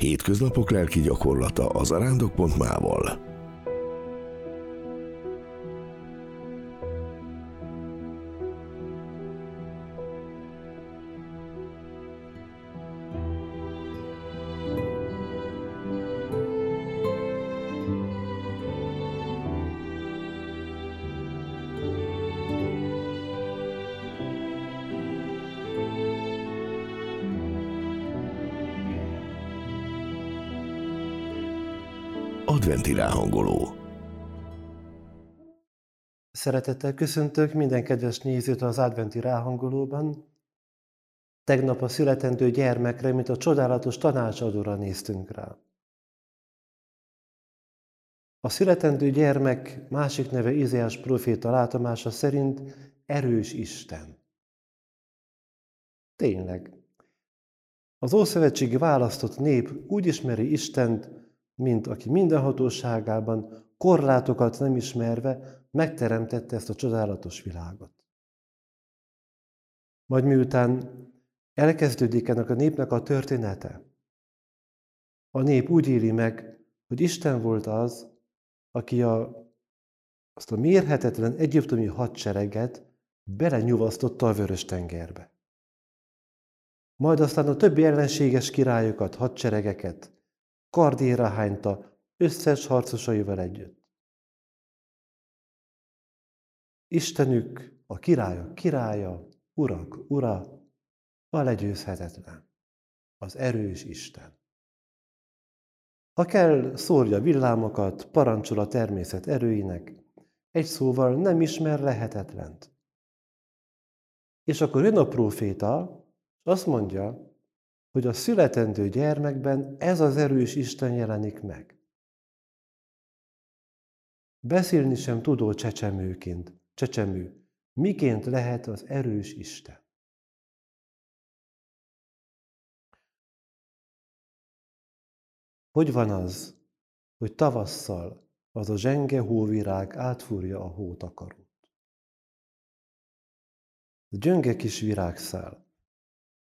Hétköznapok lelki gyakorlata az arándok.mával. Adventi ráhangoló. Szeretettel köszöntök minden kedves nézőt az adventi ráhangolóban. Tegnap a születendő gyermekre, mint a csodálatos tanácsadóra néztünk rá. A születendő gyermek másik neve Izéás proféta látomása szerint erős Isten. Tényleg. Az Ószövetségi választott nép úgy ismeri Istent, mint aki mindenhatóságában, korlátokat nem ismerve megteremtette ezt a csodálatos világot. Majd miután elkezdődik ennek a népnek a története, a nép úgy éli meg, hogy Isten volt az, aki a, azt a mérhetetlen egyiptomi hadsereget belenyuvasztotta a vörös tengerbe. Majd aztán a többi ellenséges királyokat, hadseregeket, kardéra hányta összes harcosaival együtt. Istenük, a királyok királya, urak ura, a legyőzhetetlen, az erős Isten. Ha kell, szórja villámokat, parancsol a természet erőinek, egy szóval nem ismer lehetetlent. És akkor jön a próféta, és azt mondja, hogy a születendő gyermekben ez az erős Isten jelenik meg. Beszélni sem tudó csecsemőként, csecsemő, miként lehet az erős Isten. Hogy van az, hogy tavasszal az a zsenge hóvirág átfúrja a hótakarót? A gyönge kis virágszál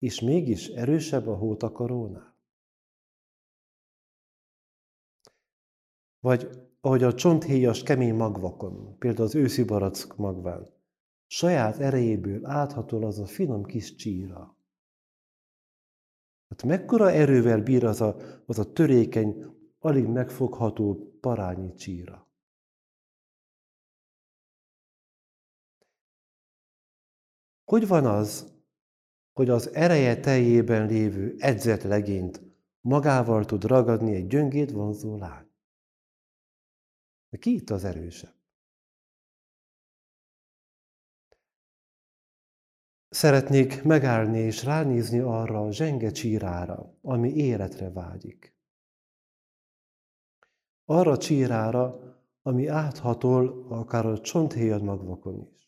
és mégis erősebb a hótakarónál? Vagy ahogy a csonthéjas kemény magvakon, például az őszi barack magván, saját erejéből áthatol az a finom kis csíra. Hát mekkora erővel bír az a, az a törékeny, alig megfogható parányi csíra. Hogy van az, hogy az ereje teljében lévő edzett legényt magával tud ragadni egy gyöngét vonzó lány. De ki itt az erősebb? Szeretnék megállni és ránézni arra a zsenge csírára, ami életre vágyik. Arra csírára, ami áthatol akár a csonthéjad magvakon is.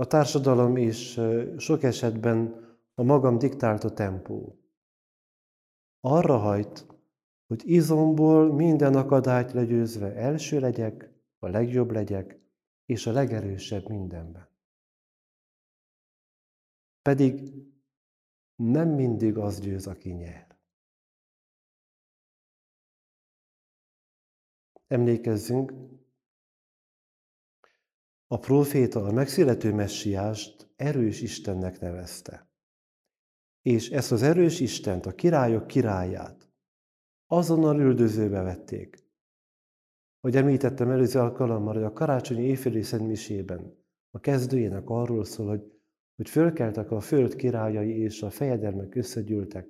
A társadalom is sok esetben a magam diktálta tempó. Arra hajt, hogy izomból minden akadályt legyőzve első legyek, a legjobb legyek, és a legerősebb mindenben. Pedig nem mindig az győz, aki nyer. Emlékezzünk, a próféta a megszülető messiást erős Istennek nevezte. És ezt az erős Istent, a királyok királyát azonnal üldözőbe vették. Hogy említettem előző alkalommal, hogy a karácsonyi éjféli szentmisében a kezdőjének arról szól, hogy, hogy fölkeltek a föld királyai és a fejedelmek összegyűltek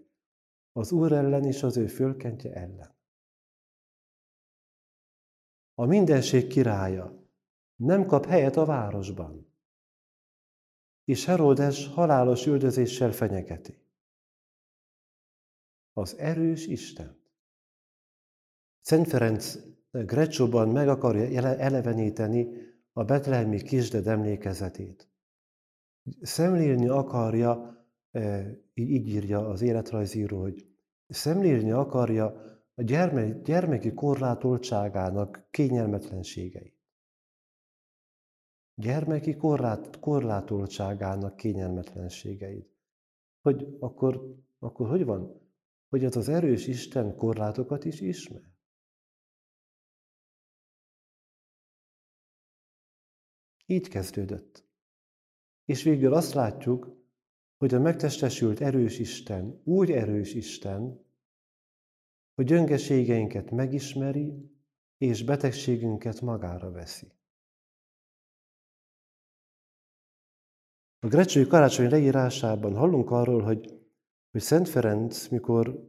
az Úr ellen és az ő fölkentje ellen. A mindenség királya, nem kap helyet a városban. És Herodes halálos üldözéssel fenyegeti. Az erős Isten. Szent Ferenc Grecsóban meg akarja eleveníteni a betlehemi kisded emlékezetét. Szemlélni akarja, e, így írja az életrajzíró, hogy szemlélni akarja a gyermeki korlátoltságának kényelmetlenségeit gyermeki korlát, korlátoltságának kényelmetlenségeit. Hogy akkor akkor hogy van, hogy az az erős Isten korlátokat is ismer? Így kezdődött. És végül azt látjuk, hogy a megtestesült erős Isten úgy erős Isten, hogy gyöngeségeinket megismeri, és betegségünket magára veszi. A Grecsői Karácsony leírásában hallunk arról, hogy, hogy Szent Ferenc, mikor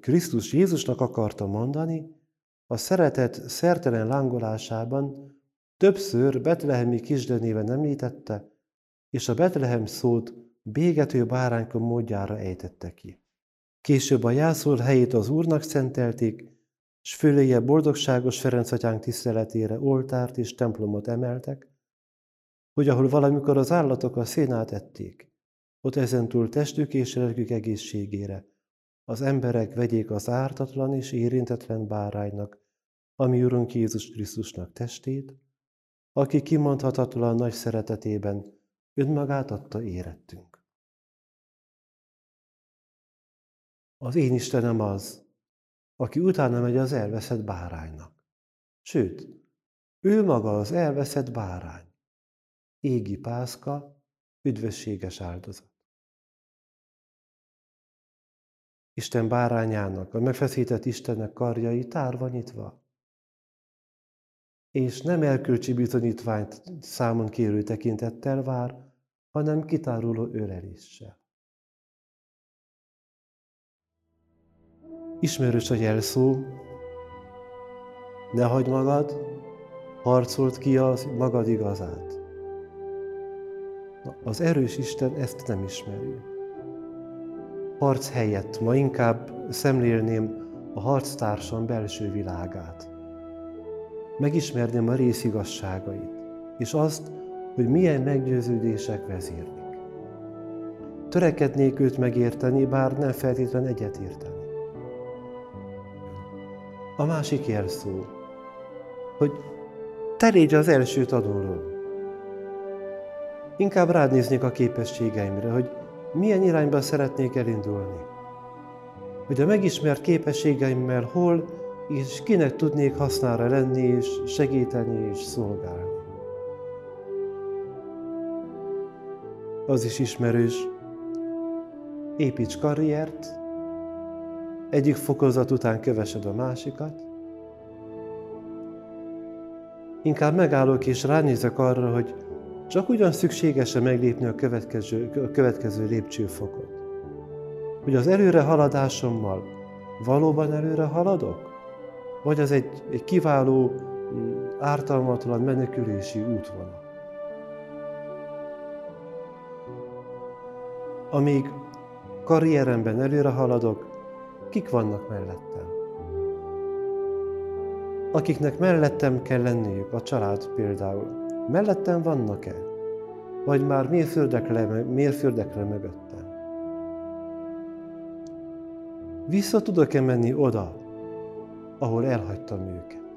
Krisztus Jézusnak akarta mondani, a szeretet szertelen lángolásában többször Betlehemi kisdönéven említette, és a Betlehem szót bégető bárányka módjára ejtette ki. Később a jászol helyét az Úrnak szentelték, s föléje boldogságos Ferenc atyánk tiszteletére oltárt és templomot emeltek, hogy ahol valamikor az állatok a szénát ették, ott ezentúl testük és lelkük egészségére, az emberek vegyék az ártatlan és érintetlen báránynak, ami Urunk Jézus Krisztusnak testét, aki kimondhatatlan nagy szeretetében önmagát adta érettünk. Az én Istenem az, aki utána megy az elveszett báránynak. Sőt, ő maga az elveszett bárány. Égi pászka, üdvösséges áldozat. Isten bárányának, a megfeszített Istennek karjai tárva nyitva, és nem elkölcsi bizonyítványt számon kérő tekintettel vár, hanem kitáruló öleléssel. Ismerős a jelszó, ne hagyd magad, harcolt ki az magad igazát. Az erős Isten ezt nem ismeri. Harc helyett ma inkább szemlélném a harctársam belső világát. Megismerném a részigazságait, és azt, hogy milyen meggyőződések vezérlik. Törekednék őt megérteni, bár nem feltétlen egyetérteni. A másik jelszó, hogy te légy az első tanuló. Inkább rád néznék a képességeimre, hogy milyen irányba szeretnék elindulni. Hogy a megismert képességeimmel hol és kinek tudnék hasznára lenni, és segíteni, és szolgálni. Az is ismerős, építs karriert, egyik fokozat után kövesed a másikat, inkább megállok és ránézek arra, hogy csak ugyan szükséges-e meglépni a következő, a következő lépcsőfokot. Hogy az előre haladásommal valóban előre haladok? Vagy az egy, egy kiváló, mm, ártalmatlan menekülési útvonal? Amíg karrieremben előre haladok, kik vannak mellettem? Akiknek mellettem kell lenniük, a család például, mellettem vannak-e? Vagy már mérföldekre, mérföldekre mögöttem? Vissza tudok-e menni oda, ahol elhagytam őket?